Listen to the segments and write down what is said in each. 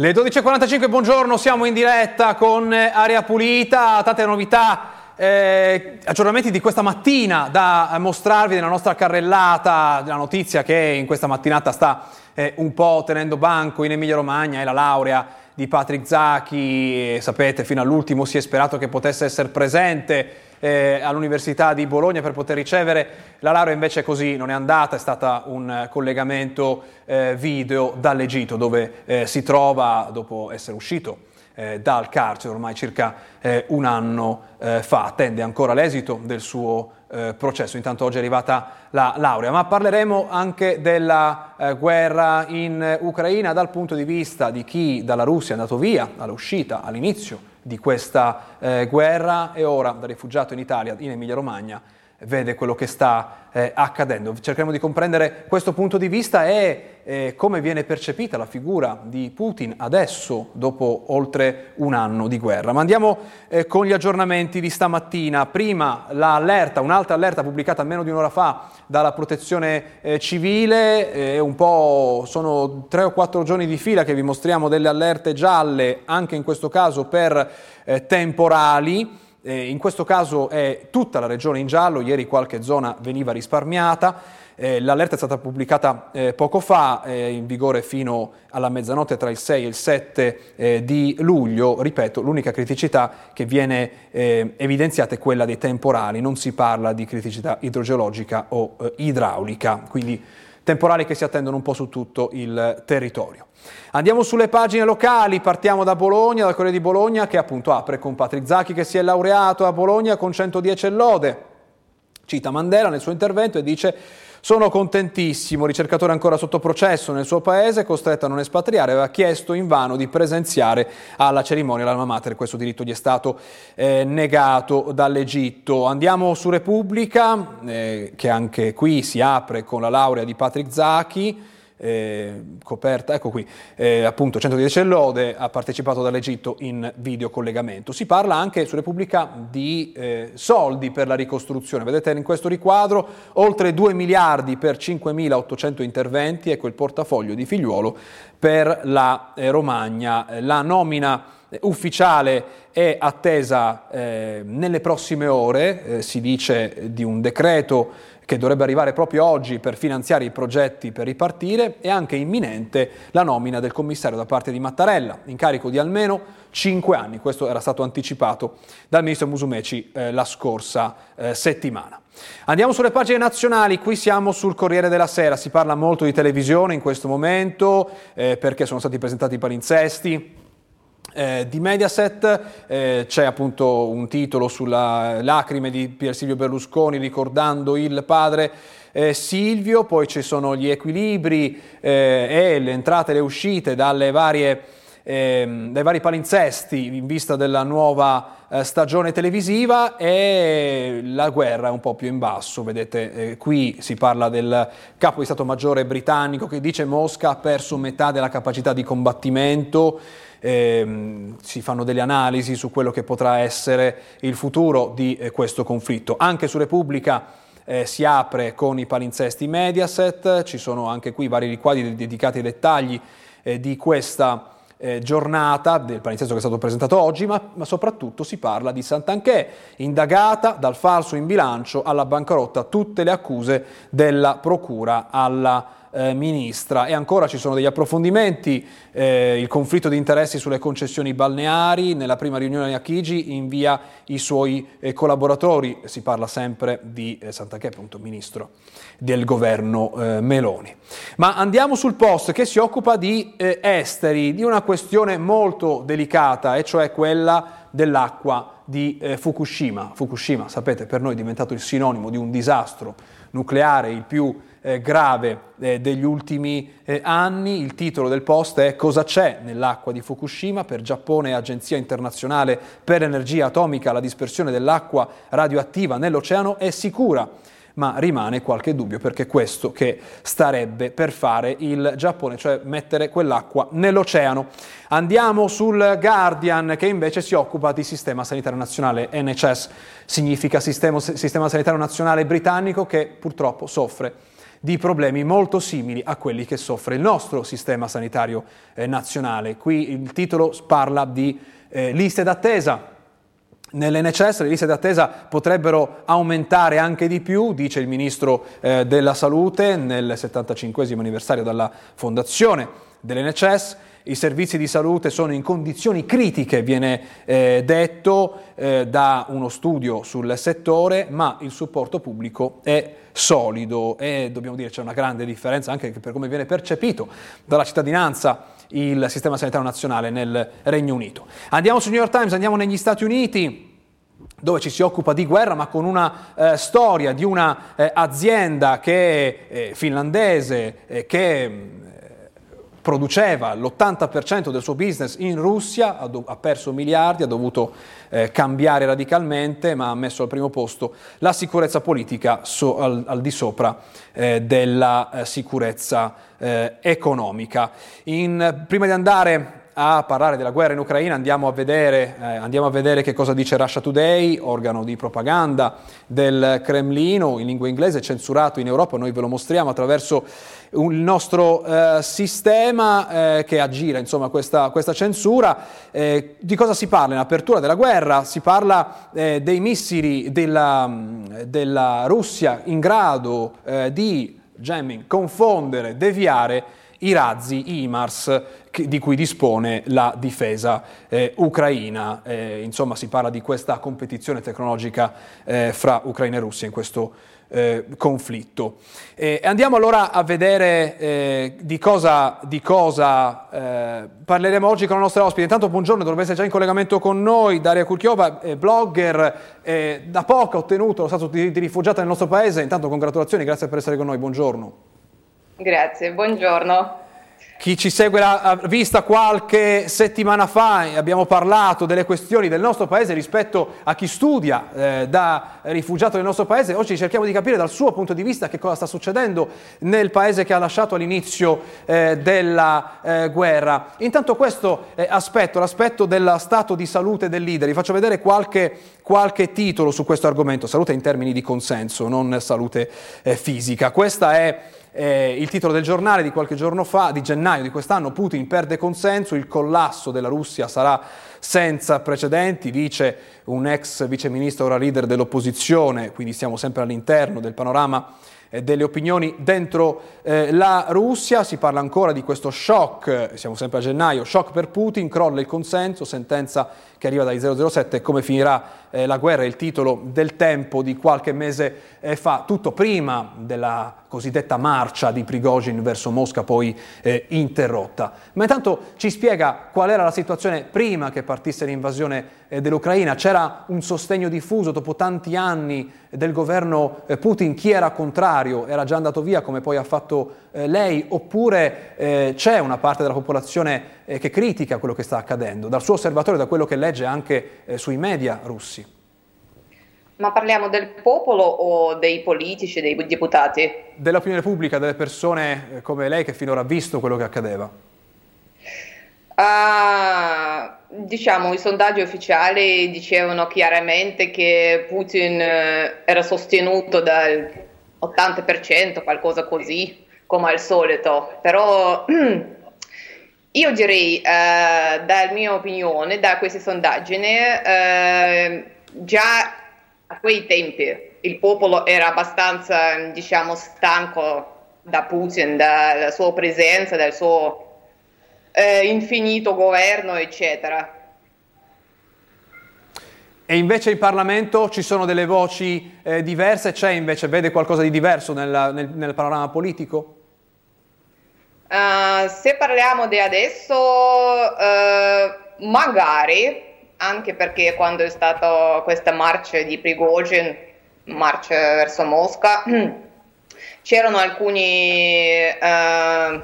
Le 12.45, buongiorno, siamo in diretta con Aria Pulita, tante novità, eh, aggiornamenti di questa mattina da mostrarvi nella nostra carrellata, la notizia che in questa mattinata sta eh, un po' tenendo banco in Emilia Romagna è la laurea di Patrick Zacchi, sapete fino all'ultimo si è sperato che potesse essere presente eh, all'Università di Bologna per poter ricevere. La laurea, invece così non è andata, è stato un collegamento eh, video dall'Egitto dove eh, si trova dopo essere uscito eh, dal carcere ormai circa eh, un anno eh, fa, attende ancora l'esito del suo processo, intanto oggi è arrivata la laurea, ma parleremo anche della guerra in Ucraina dal punto di vista di chi dalla Russia è andato via all'uscita, all'inizio di questa eh, guerra. E ora da rifugiato in Italia, in Emilia Romagna, vede quello che sta eh, accadendo. Cercheremo di comprendere questo punto di vista e eh, come viene percepita la figura di Putin adesso, dopo oltre un anno di guerra. Ma andiamo eh, con gli aggiornamenti di stamattina. Prima l'allerta, un'altra allerta pubblicata meno di un'ora fa dalla protezione eh, civile, eh, un po' sono tre o quattro giorni di fila che vi mostriamo delle allerte gialle, anche in questo caso per eh, temporali. Eh, in questo caso è tutta la regione in giallo, ieri qualche zona veniva risparmiata. Eh, l'allerta è stata pubblicata eh, poco fa, eh, in vigore fino alla mezzanotte tra il 6 e il 7 eh, di luglio. Ripeto, l'unica criticità che viene eh, evidenziata è quella dei temporali, non si parla di criticità idrogeologica o idraulica, quindi temporali che si attendono un po' su tutto il territorio. Andiamo sulle pagine locali, partiamo da Bologna, dal Corriere di Bologna che appunto apre con Patrick Zacchi che si è laureato a Bologna con 110 lode. Cita Mandela nel suo intervento e dice sono contentissimo, ricercatore ancora sotto processo nel suo paese, costretto a non espatriare, aveva chiesto invano di presenziare alla cerimonia dell'Alma Mater, questo diritto gli è stato eh, negato dall'Egitto. Andiamo su Repubblica, eh, che anche qui si apre con la laurea di Patrick Zachi eh, coperta, ecco qui, eh, appunto 110 lode, ha partecipato dall'Egitto in videocollegamento. Si parla anche su Repubblica di eh, soldi per la ricostruzione, vedete in questo riquadro oltre 2 miliardi per 5.800 interventi, ecco il portafoglio di figliuolo per la eh, Romagna. La nomina ufficiale è attesa eh, nelle prossime ore, eh, si dice di un decreto che dovrebbe arrivare proprio oggi per finanziare i progetti per ripartire, e anche imminente la nomina del commissario da parte di Mattarella, incarico di almeno 5 anni. Questo era stato anticipato dal ministro Musumeci eh, la scorsa eh, settimana. Andiamo sulle pagine nazionali, qui siamo sul Corriere della Sera, si parla molto di televisione in questo momento eh, perché sono stati presentati i palinsesti, eh, di Mediaset eh, c'è appunto un titolo sulla lacrime di Pier Silvio Berlusconi ricordando il padre eh, Silvio, poi ci sono gli equilibri eh, e le entrate e le uscite dalle varie, ehm, dai vari palinsesti in vista della nuova eh, stagione televisiva e la guerra è un po' più in basso, vedete eh, qui si parla del capo di Stato Maggiore britannico che dice Mosca ha perso metà della capacità di combattimento ehm, si fanno delle analisi su quello che potrà essere il futuro di eh, questo conflitto. Anche su Repubblica eh, si apre con i palinsesti Mediaset, ci sono anche qui vari riquadri dedicati ai dettagli eh, di questa eh, giornata del palinsesto che è stato presentato oggi, ma, ma, soprattutto si parla di Sant'Anché, indagata dal falso in bilancio alla bancarotta, tutte le accuse della Procura alla eh, ministra. E ancora ci sono degli approfondimenti, eh, il conflitto di interessi sulle concessioni balneari, nella prima riunione a Chigi invia i suoi eh, collaboratori, si parla sempre di eh, Sant'Anché, appunto ministro del governo eh, Meloni. Ma andiamo sul post che si occupa di eh, esteri, di una questione molto delicata, e cioè quella dell'acqua di Fukushima. Fukushima, sapete, per noi è diventato il sinonimo di un disastro nucleare, il più eh, grave eh, degli ultimi eh, anni. Il titolo del post è Cosa c'è nell'acqua di Fukushima? Per Giappone e Agenzia internazionale per l'energia atomica la dispersione dell'acqua radioattiva nell'oceano è sicura ma rimane qualche dubbio perché questo che starebbe per fare il Giappone, cioè mettere quell'acqua nell'oceano. Andiamo sul Guardian che invece si occupa di sistema sanitario nazionale, NHS significa sistema, sistema sanitario nazionale britannico che purtroppo soffre di problemi molto simili a quelli che soffre il nostro sistema sanitario eh, nazionale. Qui il titolo parla di eh, liste d'attesa. Nell'NHS le liste d'attesa potrebbero aumentare anche di più, dice il Ministro eh, della Salute nel 75 anniversario della fondazione dell'NHS i servizi di salute sono in condizioni critiche, viene eh, detto eh, da uno studio sul settore, ma il supporto pubblico è solido e dobbiamo dire c'è una grande differenza anche per come viene percepito dalla cittadinanza il sistema sanitario nazionale nel Regno Unito. Andiamo su New York Times, andiamo negli Stati Uniti dove ci si occupa di guerra, ma con una eh, storia di un'azienda eh, che è eh, finlandese, eh, che produceva l'80% del suo business in Russia, ha, do- ha perso miliardi, ha dovuto eh, cambiare radicalmente, ma ha messo al primo posto la sicurezza politica so- al-, al, di sopra eh, della eh, sicurezza eh, economica. In, prima di andare a parlare della guerra in Ucraina andiamo a, vedere, eh, andiamo a vedere che cosa dice Russia Today, organo di propaganda del Cremlino in lingua inglese, censurato in Europa, noi ve lo mostriamo attraverso il nostro eh, sistema eh, che aggira insomma, questa, questa censura. Eh, di cosa si parla? In apertura della guerra si parla eh, dei missili della, della, Russia in grado eh, di jamming, confondere, deviare i razzi IMARS di cui dispone la difesa eh, ucraina. Eh, insomma, si parla di questa competizione tecnologica eh, fra Ucraina e Russia in questo eh, conflitto. andiamo allora a vedere eh, di cosa, di cosa eh, parleremo oggi con la nostra ospite. Intanto buongiorno, dovrebbe essere già in collegamento con noi Daria Kulchiova, blogger, da poco ha ottenuto lo stato di, di rifugiata nel nostro paese. Intanto congratulazioni, grazie per essere con noi, buongiorno. Grazie, buongiorno. Chi ci segue l'ha vista qualche settimana fa, abbiamo parlato delle questioni del nostro paese rispetto a chi studia eh, da rifugiato nel nostro paese. Oggi cerchiamo di capire dal suo punto di vista che cosa sta succedendo nel paese che ha lasciato all'inizio eh, della eh, guerra. Intanto questo eh, aspetto, l'aspetto del stato di salute del leader, vi faccio vedere qualche, qualche titolo su questo argomento, salute in termini di consenso, non salute eh, fisica. Questa è eh, il titolo del giornale di qualche giorno fa, di gennaio di quest'anno, Putin perde consenso, il collasso della Russia sarà senza precedenti, dice un ex viceministro, ora leader dell'opposizione, quindi siamo sempre all'interno del panorama eh, delle opinioni dentro eh, la Russia, si parla ancora di questo shock, siamo sempre a gennaio, shock per Putin, crolla il consenso, sentenza che arriva dai 007, come finirà eh, la guerra, il titolo del tempo di qualche mese eh, fa, tutto prima della cosiddetta marcia di Prigozhin verso Mosca, poi eh, interrotta. Ma intanto ci spiega qual era la situazione prima che partisse l'invasione eh, dell'Ucraina. C'era un sostegno diffuso dopo tanti anni del governo eh, Putin, chi era contrario era già andato via come poi ha fatto eh, lei, oppure eh, c'è una parte della popolazione che critica quello che sta accadendo, dal suo osservatorio, da quello che legge anche sui media russi? Ma parliamo del popolo o dei politici, dei deputati? Dell'opinione pubblica, delle persone eh, come lei che finora ha visto quello che accadeva. Uh, diciamo, i sondaggi ufficiali dicevano chiaramente che Putin eh, era sostenuto dal 80%, qualcosa così, come al solito. Però io direi, uh, dalla mia opinione, da queste sondaggi, uh, già a quei tempi il popolo era abbastanza, diciamo, stanco da Putin, dalla sua presenza, dal suo eh, infinito governo, eccetera. E invece in Parlamento ci sono delle voci eh, diverse, c'è invece, vede qualcosa di diverso nel, nel, nel panorama politico? Uh, se parliamo di adesso, uh, magari, anche perché quando è stata questa marcia di Prigozhin, marcia verso Mosca, c'erano alcuni eh,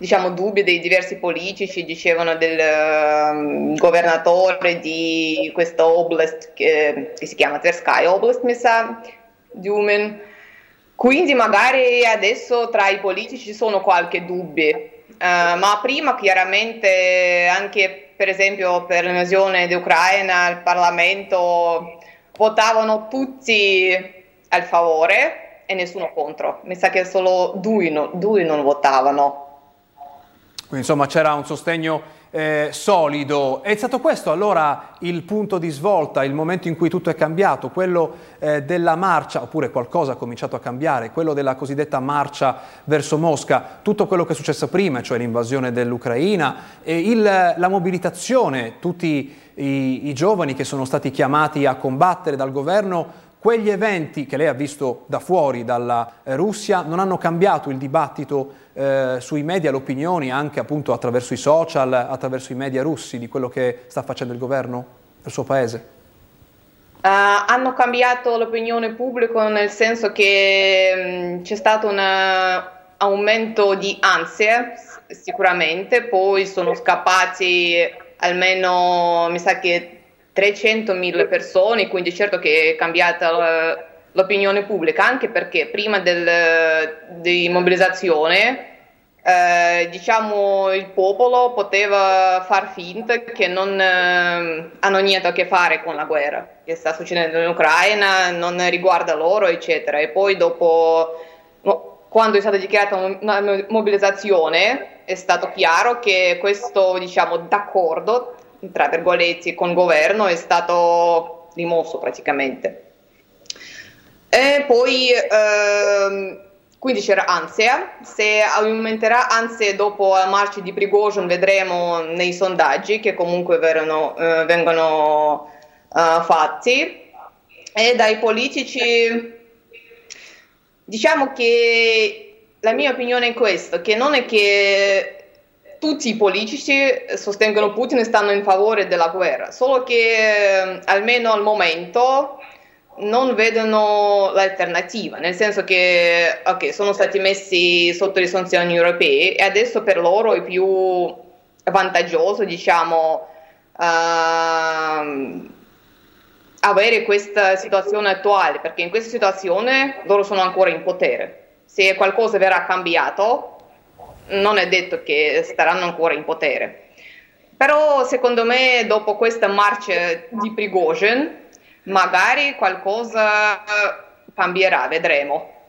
diciamo, dubbi dei diversi politici, dicevano del uh, governatore di questa oblast che, che si chiama Tverskaya Oblast, mi sa, Dumen. Quindi magari adesso tra i politici ci sono qualche dubbio, Uh, ma prima chiaramente anche per esempio per l'invasione d'Ucraina il Parlamento votavano tutti a favore e nessuno contro. Mi sa che solo due, no, due non votavano. Quindi insomma c'era un sostegno eh, solido. È stato questo allora il punto di svolta, il momento in cui tutto è cambiato, quello eh, della marcia, oppure qualcosa ha cominciato a cambiare, quello della cosiddetta marcia verso Mosca, tutto quello che è successo prima, cioè l'invasione dell'Ucraina, il, la mobilitazione, tutti i, i giovani che sono stati chiamati a combattere dal governo quegli eventi che lei ha visto da fuori, dalla eh, Russia, non hanno cambiato il dibattito eh, sui media, le opinioni, anche appunto attraverso i social, attraverso i media russi, di quello che sta facendo il governo del suo paese? Uh, hanno cambiato l'opinione pubblica nel senso che mh, mm, c'è stato un aumento di ansie, sicuramente, poi sono scappati almeno, mi sa che 300.000 persone, quindi certo che è cambiata l'opinione pubblica, anche perché prima del, di mobilizzazione eh, diciamo il popolo poteva far finta che non eh, hanno niente a che fare con la guerra che sta succedendo in Ucraina, non riguarda loro, eccetera. E poi dopo, quando è stata dichiarata una mobilizzazione, è stato chiaro che questo, diciamo, d'accordo tra virgolette, con governo è stato rimosso praticamente. E poi, ehm, quindi c'era ansia, se aumenterà ansia dopo la marcia di Prigozhin vedremo nei sondaggi che comunque verano, eh, vengono eh, fatti e dai politici diciamo che la mia opinione è questa, che non è che tutti i politici sostengono Putin e stanno in favore della guerra, solo che eh, almeno al momento non vedono l'alternativa, nel senso che okay, sono stati messi sotto le sanzioni europee e adesso per loro è più vantaggioso, diciamo, uh, avere questa situazione attuale, perché in questa situazione loro sono ancora in potere. Se qualcosa verrà cambiato, non è detto che staranno ancora in potere. Però secondo me dopo questa marcia di Prigozhin magari qualcosa cambierà, vedremo.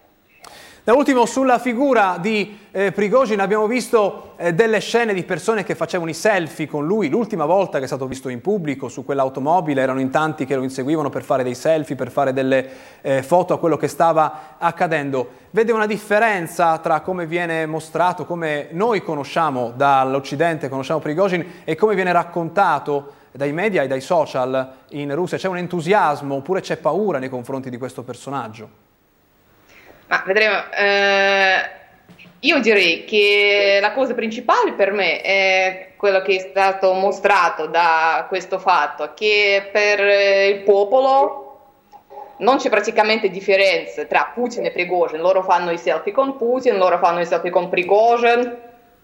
Da ultimo sulla figura di eh, Prigozhin abbiamo visto eh, delle scene di persone che facevano i selfie con lui, l'ultima volta che è stato visto in pubblico su quell'automobile erano in tanti che lo inseguivano per fare dei selfie, per fare delle eh, foto a quello che stava accadendo. Vede una differenza tra come viene mostrato, come noi conosciamo dall'Occidente, conosciamo Prigozhin e come viene raccontato dai media e dai social in Russia? C'è un entusiasmo oppure c'è paura nei confronti di questo personaggio? Ma vedremo. Eh, io direi che la cosa principale per me è quello che è stato mostrato da questo fatto, che per il popolo non c'è praticamente differenza tra Putin e Prigozhin. Loro fanno i selfie con Putin, loro fanno i selfie con Prigozhin,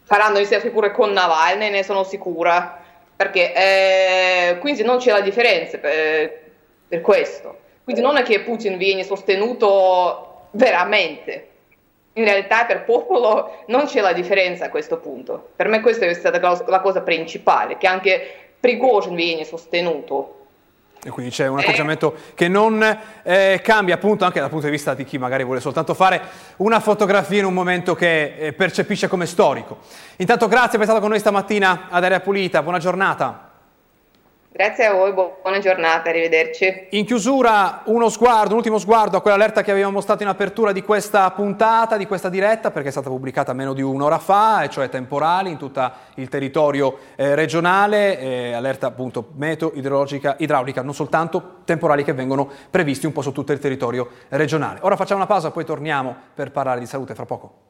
faranno i selfie pure con Navalny, ne sono sicura. Perché eh, quindi non c'è la differenza per, per questo. Quindi non è che Putin viene sostenuto veramente. In realtà per popolo non c'è la differenza a questo punto. Per me questa è stata la cosa principale, che anche Prigozhin viene sostenuto e quindi c'è un atteggiamento che non eh, cambia appunto anche dal punto di vista di chi magari vuole soltanto fare una fotografia in un momento che eh, percepisce come storico. Intanto grazie per essere stato con noi stamattina ad Area Pulita, buona giornata. Grazie a voi, buona giornata, arrivederci. In chiusura uno sguardo, un ultimo sguardo a quell'allerta che abbiamo mostrato in apertura di questa puntata, di questa diretta, perché è stata pubblicata meno di un'ora fa, e cioè temporali in tutto il territorio eh, regionale, eh, allerta appunto meteo, idrologica, idraulica, non soltanto temporali che vengono previsti un po' su tutto il territorio regionale. Ora facciamo una pausa, poi torniamo per parlare di salute fra poco.